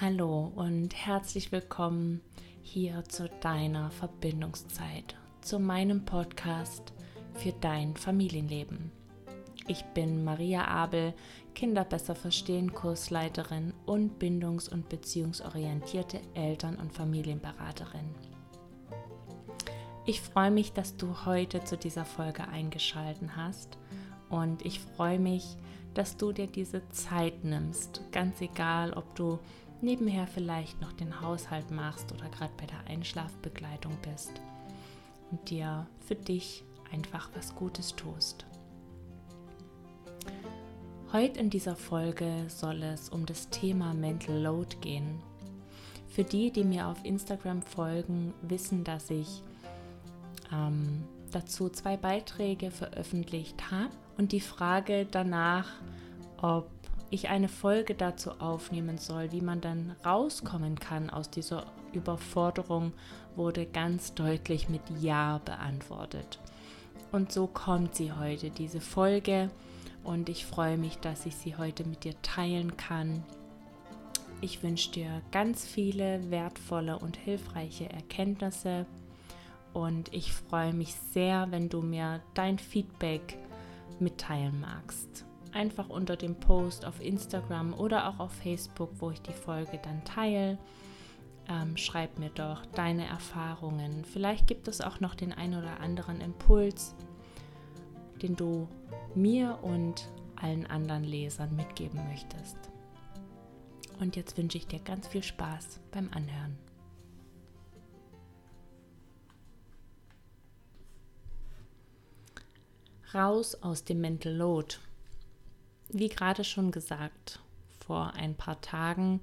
Hallo und herzlich willkommen hier zu deiner Verbindungszeit, zu meinem Podcast für dein Familienleben. Ich bin Maria Abel, Kinder besser verstehen Kursleiterin und bindungs- und beziehungsorientierte Eltern- und Familienberaterin. Ich freue mich, dass du heute zu dieser Folge eingeschaltet hast und ich freue mich, dass du dir diese Zeit nimmst, ganz egal, ob du nebenher vielleicht noch den Haushalt machst oder gerade bei der Einschlafbegleitung bist und dir für dich einfach was Gutes tust. Heute in dieser Folge soll es um das Thema Mental Load gehen. Für die, die mir auf Instagram folgen, wissen, dass ich ähm, dazu zwei Beiträge veröffentlicht habe und die Frage danach, ob ich eine Folge dazu aufnehmen soll, wie man dann rauskommen kann aus dieser Überforderung, wurde ganz deutlich mit Ja beantwortet. Und so kommt sie heute, diese Folge. Und ich freue mich, dass ich sie heute mit dir teilen kann. Ich wünsche dir ganz viele wertvolle und hilfreiche Erkenntnisse. Und ich freue mich sehr, wenn du mir dein Feedback mitteilen magst einfach unter dem Post auf Instagram oder auch auf Facebook, wo ich die Folge dann teile. Ähm, schreib mir doch deine Erfahrungen. Vielleicht gibt es auch noch den ein oder anderen Impuls, den du mir und allen anderen Lesern mitgeben möchtest. Und jetzt wünsche ich dir ganz viel Spaß beim Anhören. Raus aus dem Mental Load wie gerade schon gesagt, vor ein paar Tagen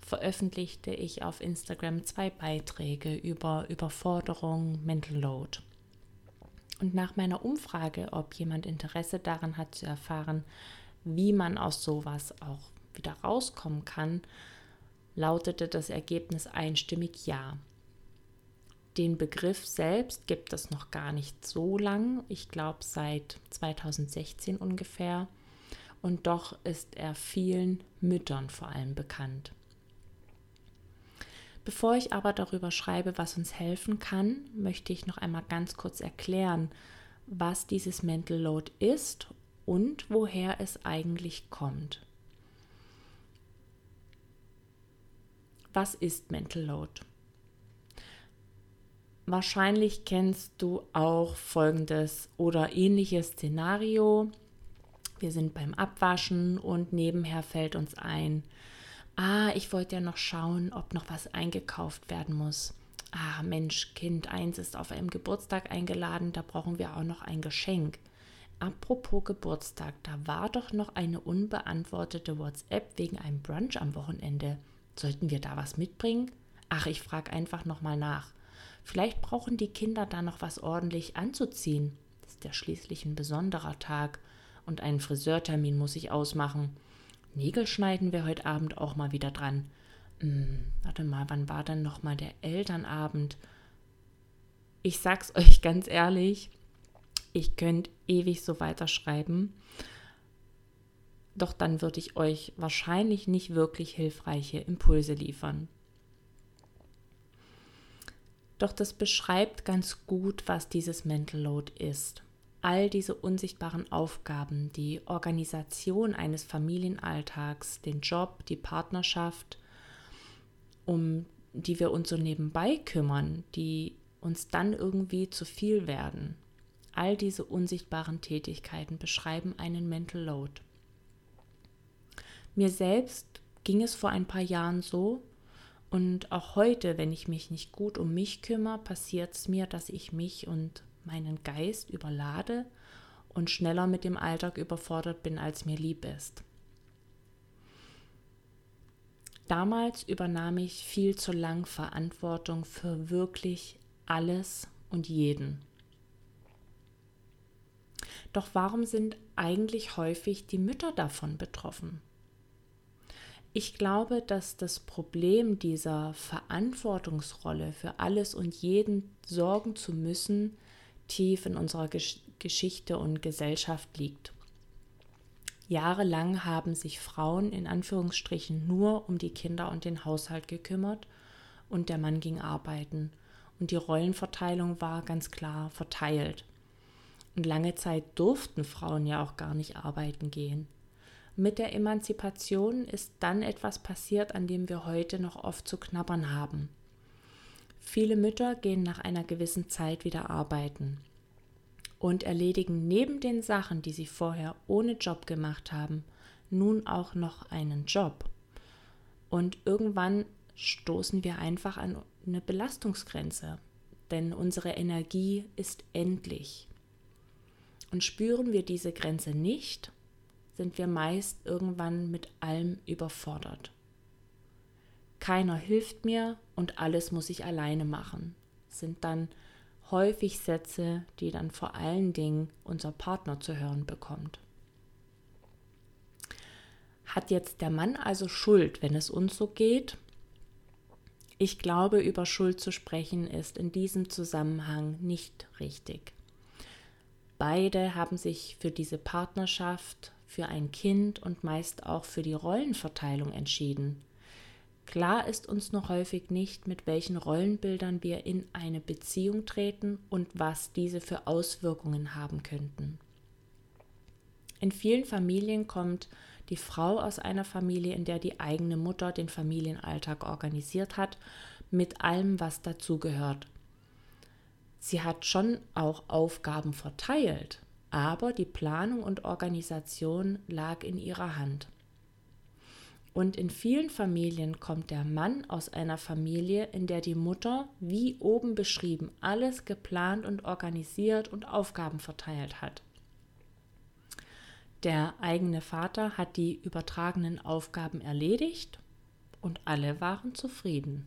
veröffentlichte ich auf Instagram zwei Beiträge über Überforderung, Mental Load. Und nach meiner Umfrage, ob jemand Interesse daran hat zu erfahren, wie man aus sowas auch wieder rauskommen kann, lautete das Ergebnis einstimmig Ja. Den Begriff selbst gibt es noch gar nicht so lang, ich glaube seit 2016 ungefähr und doch ist er vielen Müttern vor allem bekannt. Bevor ich aber darüber schreibe, was uns helfen kann, möchte ich noch einmal ganz kurz erklären, was dieses Mental Load ist und woher es eigentlich kommt. Was ist Mental Load? Wahrscheinlich kennst du auch folgendes oder ähnliches Szenario. Wir sind beim Abwaschen und nebenher fällt uns ein, ah, ich wollte ja noch schauen, ob noch was eingekauft werden muss. Ah, Mensch, Kind 1 ist auf einem Geburtstag eingeladen, da brauchen wir auch noch ein Geschenk. Apropos Geburtstag, da war doch noch eine unbeantwortete WhatsApp wegen einem Brunch am Wochenende. Sollten wir da was mitbringen? Ach, ich frage einfach nochmal nach. Vielleicht brauchen die Kinder da noch was ordentlich anzuziehen. Das ist ja schließlich ein besonderer Tag und einen Friseurtermin muss ich ausmachen. Nägel schneiden wir heute Abend auch mal wieder dran. Hm, warte mal, wann war denn noch mal der Elternabend? Ich sag's euch ganz ehrlich, ich könnte ewig so weiterschreiben. Doch dann würde ich euch wahrscheinlich nicht wirklich hilfreiche Impulse liefern. Doch das beschreibt ganz gut, was dieses Mental Load ist all diese unsichtbaren Aufgaben, die Organisation eines Familienalltags, den Job, die Partnerschaft, um die wir uns so nebenbei kümmern, die uns dann irgendwie zu viel werden. All diese unsichtbaren Tätigkeiten beschreiben einen Mental Load. Mir selbst ging es vor ein paar Jahren so, und auch heute, wenn ich mich nicht gut um mich kümmere, passiert es mir, dass ich mich und meinen Geist überlade und schneller mit dem Alltag überfordert bin, als mir lieb ist. Damals übernahm ich viel zu lang Verantwortung für wirklich alles und jeden. Doch warum sind eigentlich häufig die Mütter davon betroffen? Ich glaube, dass das Problem dieser Verantwortungsrolle für alles und jeden sorgen zu müssen, tief in unserer Gesch Geschichte und Gesellschaft liegt. Jahrelang haben sich Frauen in Anführungsstrichen nur um die Kinder und den Haushalt gekümmert und der Mann ging arbeiten. Und die Rollenverteilung war ganz klar verteilt. Und lange Zeit durften Frauen ja auch gar nicht arbeiten gehen. Mit der Emanzipation ist dann etwas passiert, an dem wir heute noch oft zu knabbern haben. Viele Mütter gehen nach einer gewissen Zeit wieder arbeiten und erledigen neben den Sachen, die sie vorher ohne Job gemacht haben, nun auch noch einen Job. Und irgendwann stoßen wir einfach an eine Belastungsgrenze, denn unsere Energie ist endlich. Und spüren wir diese Grenze nicht, sind wir meist irgendwann mit allem überfordert. Keiner hilft mir und alles muss ich alleine machen, sind dann häufig Sätze, die dann vor allen Dingen unser Partner zu hören bekommt. Hat jetzt der Mann also Schuld, wenn es uns so geht? Ich glaube, über Schuld zu sprechen ist in diesem Zusammenhang nicht richtig. Beide haben sich für diese Partnerschaft, für ein Kind und meist auch für die Rollenverteilung entschieden. Klar ist uns noch häufig nicht, mit welchen Rollenbildern wir in eine Beziehung treten und was diese für Auswirkungen haben könnten. In vielen Familien kommt die Frau aus einer Familie, in der die eigene Mutter den Familienalltag organisiert hat, mit allem, was dazugehört. Sie hat schon auch Aufgaben verteilt, aber die Planung und Organisation lag in ihrer Hand. Und in vielen Familien kommt der Mann aus einer Familie, in der die Mutter, wie oben beschrieben, alles geplant und organisiert und Aufgaben verteilt hat. Der eigene Vater hat die übertragenen Aufgaben erledigt und alle waren zufrieden.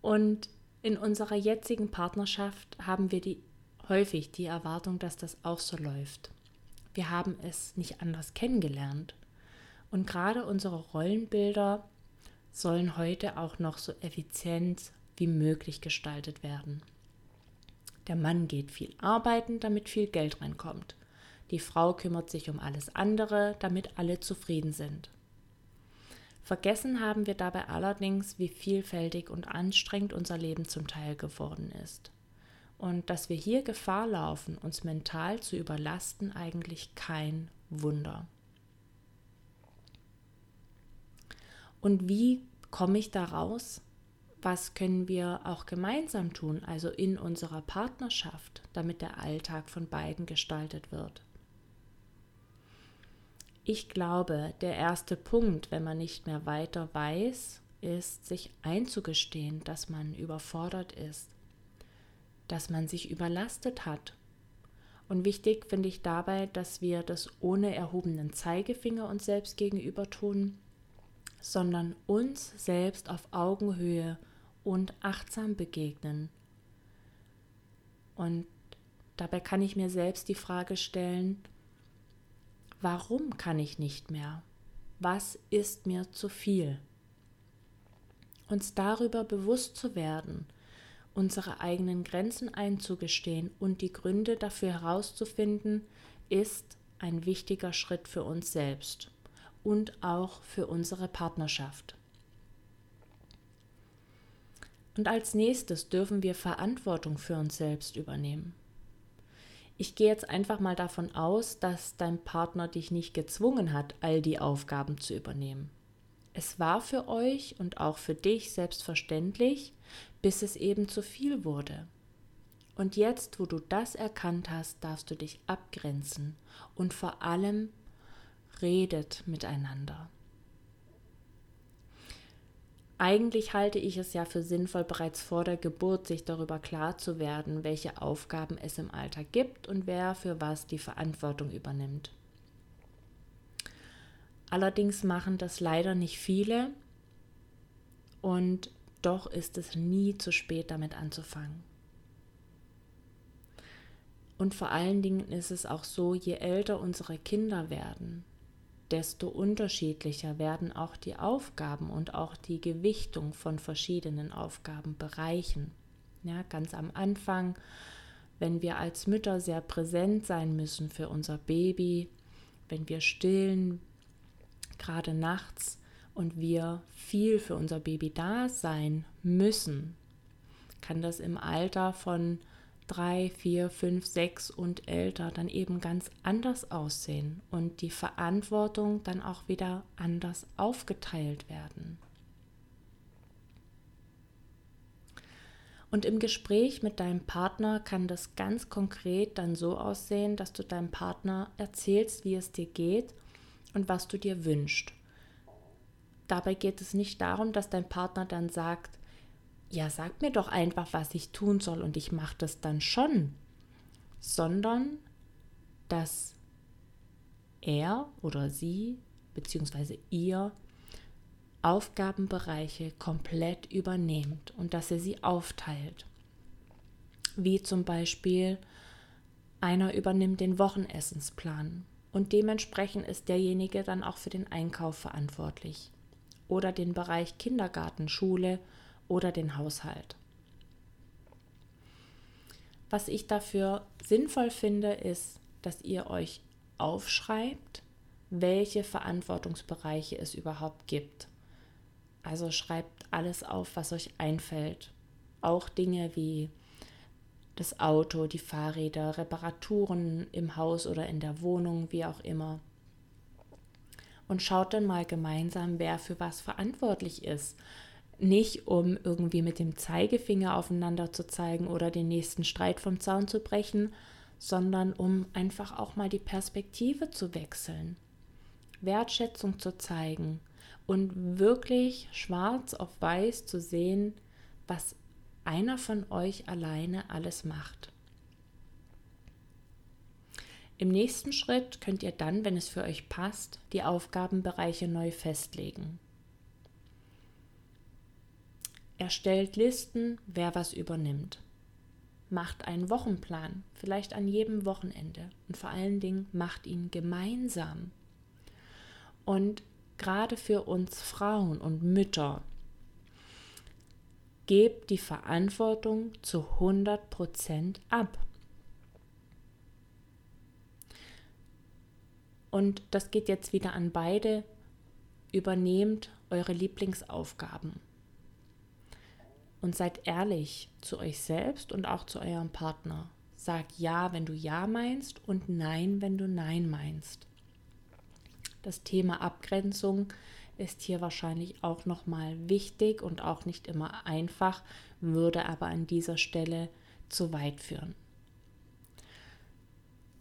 Und in unserer jetzigen Partnerschaft haben wir die, häufig die Erwartung, dass das auch so läuft. Wir haben es nicht anders kennengelernt und gerade unsere Rollenbilder sollen heute auch noch so effizient wie möglich gestaltet werden. Der Mann geht viel arbeiten, damit viel Geld reinkommt. Die Frau kümmert sich um alles andere, damit alle zufrieden sind. Vergessen haben wir dabei allerdings, wie vielfältig und anstrengend unser Leben zum Teil geworden ist. Und dass wir hier Gefahr laufen, uns mental zu überlasten, eigentlich kein Wunder. Und wie komme ich da raus? Was können wir auch gemeinsam tun, also in unserer Partnerschaft, damit der Alltag von beiden gestaltet wird? Ich glaube, der erste Punkt, wenn man nicht mehr weiter weiß, ist, sich einzugestehen, dass man überfordert ist, dass man sich überlastet hat. Und wichtig finde ich dabei, dass wir das ohne erhobenen Zeigefinger uns selbst gegenüber tun, sondern uns selbst auf Augenhöhe und achtsam begegnen. Und dabei kann ich mir selbst die Frage stellen, warum kann ich nicht mehr? Was ist mir zu viel? Uns darüber bewusst zu werden, unsere eigenen Grenzen einzugestehen und die Gründe dafür herauszufinden, ist ein wichtiger Schritt für uns selbst und auch für unsere Partnerschaft. Und als nächstes dürfen wir Verantwortung für uns selbst übernehmen. Ich gehe jetzt einfach mal davon aus, dass dein Partner dich nicht gezwungen hat, all die Aufgaben zu übernehmen. Es war für euch und auch für dich selbstverständlich, bis es eben zu viel wurde. Und jetzt, wo du das erkannt hast, darfst du dich abgrenzen und vor allem redet miteinander. Eigentlich halte ich es ja für sinnvoll, bereits vor der Geburt sich darüber klar zu werden, welche Aufgaben es im Alter gibt und wer für was die Verantwortung übernimmt. Allerdings machen das leider nicht viele und doch ist es nie zu spät damit anzufangen. Und vor allen Dingen ist es auch so, je älter unsere Kinder werden, desto unterschiedlicher werden auch die Aufgaben und auch die Gewichtung von verschiedenen Aufgabenbereichen. Ja, ganz am Anfang wenn wir als Mütter sehr präsent sein müssen für unser Baby, wenn wir stillen, gerade nachts, und wir viel für unser Baby da sein müssen, kann das im Alter von drei, vier, fünf, sechs und älter dann eben ganz anders aussehen und die Verantwortung dann auch wieder anders aufgeteilt werden. Und im Gespräch mit deinem Partner kann das ganz konkret dann so aussehen, dass du deinem Partner erzählst, wie es dir geht und was du dir wünschst. Dabei geht es nicht darum, dass dein Partner dann sagt, ja, sag mir doch einfach, was ich tun soll und ich mache das dann schon, sondern dass er oder sie bzw. ihr Aufgabenbereiche komplett übernehmt und dass er sie aufteilt. Wie zum Beispiel einer übernimmt den Wochenessensplan und dementsprechend ist derjenige dann auch für den Einkauf verantwortlich oder den Bereich Kindergarten, Schule oder den Haushalt. Was ich dafür sinnvoll finde, ist, dass ihr euch aufschreibt, welche Verantwortungsbereiche es überhaupt gibt. Also schreibt alles auf, was euch einfällt. Auch Dinge wie das Auto, die Fahrräder, Reparaturen im Haus oder in der Wohnung, wie auch immer. Und schaut dann mal gemeinsam, wer für was verantwortlich ist. Nicht um irgendwie mit dem Zeigefinger aufeinander zu zeigen oder den nächsten Streit vom Zaun zu brechen, sondern um einfach auch mal die Perspektive zu wechseln, Wertschätzung zu zeigen und wirklich schwarz auf weiß zu sehen, was einer von euch alleine alles macht. Im nächsten Schritt könnt ihr dann, wenn es für euch passt, die Aufgabenbereiche neu festlegen. Erstellt Listen, wer was übernimmt. Macht einen Wochenplan, vielleicht an jedem Wochenende. Und vor allen Dingen macht ihn gemeinsam. Und gerade für uns Frauen und Mütter, gebt die Verantwortung zu 100% ab. Und das geht jetzt wieder an beide. Übernehmt eure Lieblingsaufgaben. Und seid ehrlich zu euch selbst und auch zu eurem Partner. Sag ja, wenn du ja meinst und nein, wenn du nein meinst. Das Thema Abgrenzung ist hier wahrscheinlich auch nochmal wichtig und auch nicht immer einfach, würde aber an dieser Stelle zu weit führen.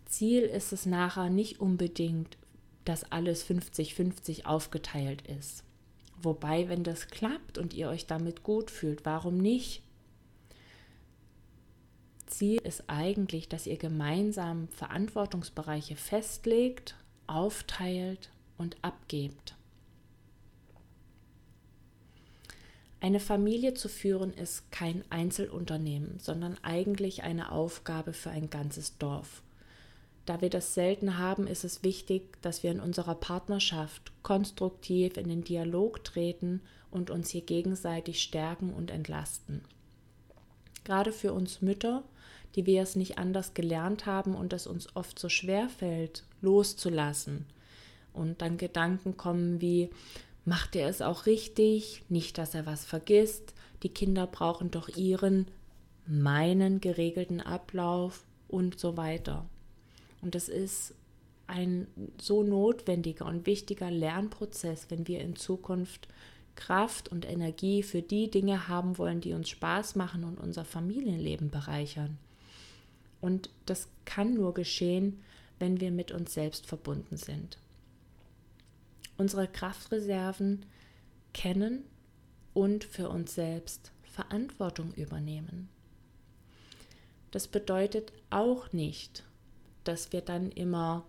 Ziel ist es nachher nicht unbedingt, dass alles 50-50 aufgeteilt ist. Wobei, wenn das klappt und ihr euch damit gut fühlt, warum nicht? Ziel ist eigentlich, dass ihr gemeinsam Verantwortungsbereiche festlegt aufteilt und abgebt. Eine Familie zu führen ist kein Einzelunternehmen, sondern eigentlich eine Aufgabe für ein ganzes Dorf. Da wir das selten haben, ist es wichtig, dass wir in unserer Partnerschaft konstruktiv in den Dialog treten und uns hier gegenseitig stärken und entlasten. Gerade für uns Mütter die wir es nicht anders gelernt haben und es uns oft so schwer fällt, loszulassen. Und dann Gedanken kommen wie, macht er es auch richtig? Nicht, dass er was vergisst. Die Kinder brauchen doch ihren, meinen geregelten Ablauf und so weiter. Und es ist ein so notwendiger und wichtiger Lernprozess, wenn wir in Zukunft Kraft und Energie für die Dinge haben wollen, die uns Spaß machen und unser Familienleben bereichern. Und das kann nur geschehen, wenn wir mit uns selbst verbunden sind. Unsere Kraftreserven kennen und für uns selbst Verantwortung übernehmen. Das bedeutet auch nicht, dass wir dann immer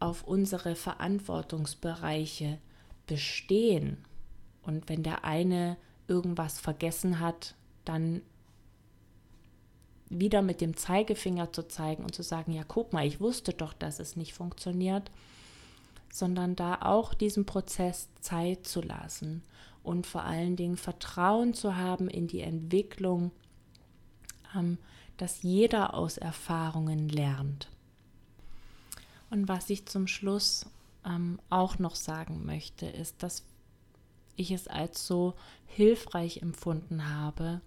auf unsere Verantwortungsbereiche bestehen. Und wenn der eine irgendwas vergessen hat, dann wieder mit dem Zeigefinger zu zeigen und zu sagen, ja, guck mal, ich wusste doch, dass es nicht funktioniert, sondern da auch diesem Prozess Zeit zu lassen und vor allen Dingen Vertrauen zu haben in die Entwicklung ähm, dass jeder aus Erfahrungen lernt. Und was ich zum Schluss ähm, auch noch sagen möchte, ist, dass ich es als so hilfreich empfunden habe,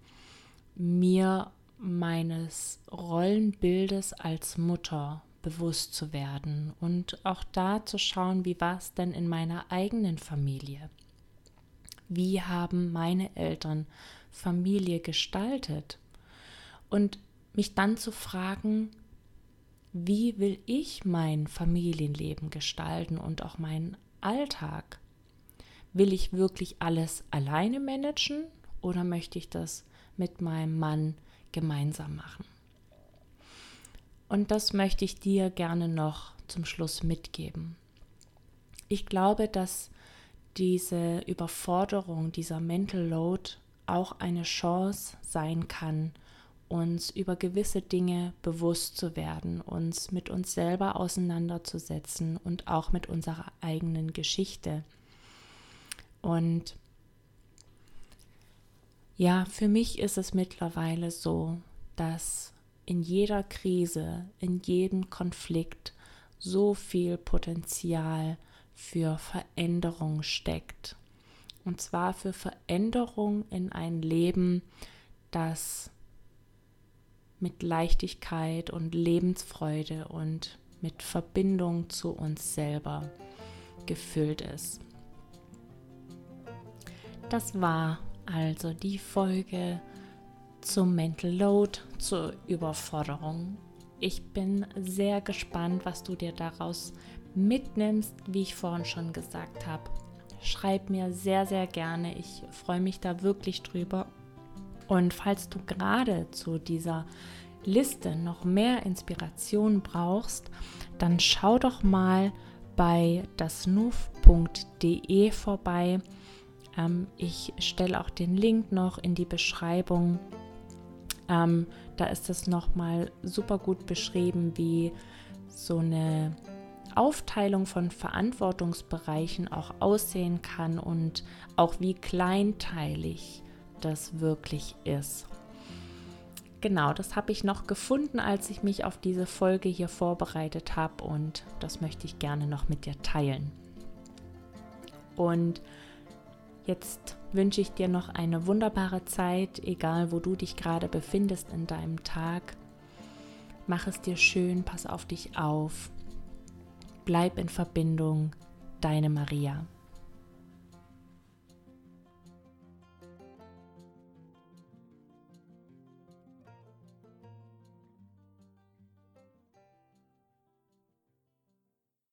mir meines Rollenbildes als Mutter bewusst zu werden und auch da zu schauen, wie war es denn in meiner eigenen Familie? Wie haben meine Eltern Familie gestaltet? Und mich dann zu fragen, wie will ich mein Familienleben gestalten und auch meinen Alltag? Will ich wirklich alles alleine managen oder möchte ich das mit meinem Mann gemeinsam machen? Und das möchte ich dir gerne noch zum Schluss mitgeben. Ich glaube, dass diese Überforderung, dieser Mental Load auch eine Chance sein kann, uns über gewisse Dinge bewusst zu werden, uns mit uns selber auseinanderzusetzen und auch mit unserer eigenen Geschichte. Und ja, für mich ist es mittlerweile so, dass in jeder Krise, in jedem Konflikt so viel Potenzial für Veränderung steckt. Und zwar für Veränderung in ein Leben, das mit Leichtigkeit und Lebensfreude und mit Verbindung zu uns selber gefüllt ist. Das war also die Folge zum Mental Load, zur Überforderung. Ich bin sehr gespannt, was du dir daraus mitnimmst, wie ich vorhin schon gesagt habe. Schreib mir sehr, sehr gerne. Ich freue mich da wirklich drüber. Und falls du gerade zu dieser Liste noch mehr Inspiration brauchst, dann schau doch mal bei dasnuf.de vorbei. Ähm, ich stelle auch den Link noch in die Beschreibung ähm, da ist es nochmal super gut beschrieben, wie so eine Aufteilung von Verantwortungsbereichen auch aussehen kann und auch wie kleinteilig das wirklich ist. Genau, das habe ich noch gefunden, als ich mich auf diese Folge hier vorbereitet habe und das möchte ich gerne noch mit dir teilen. Und Jetzt wünsche ich dir noch eine wunderbare Zeit, egal wo du dich gerade befindest in deinem Tag. Mach es dir schön, pass auf dich auf. Bleib in Verbindung, deine Maria.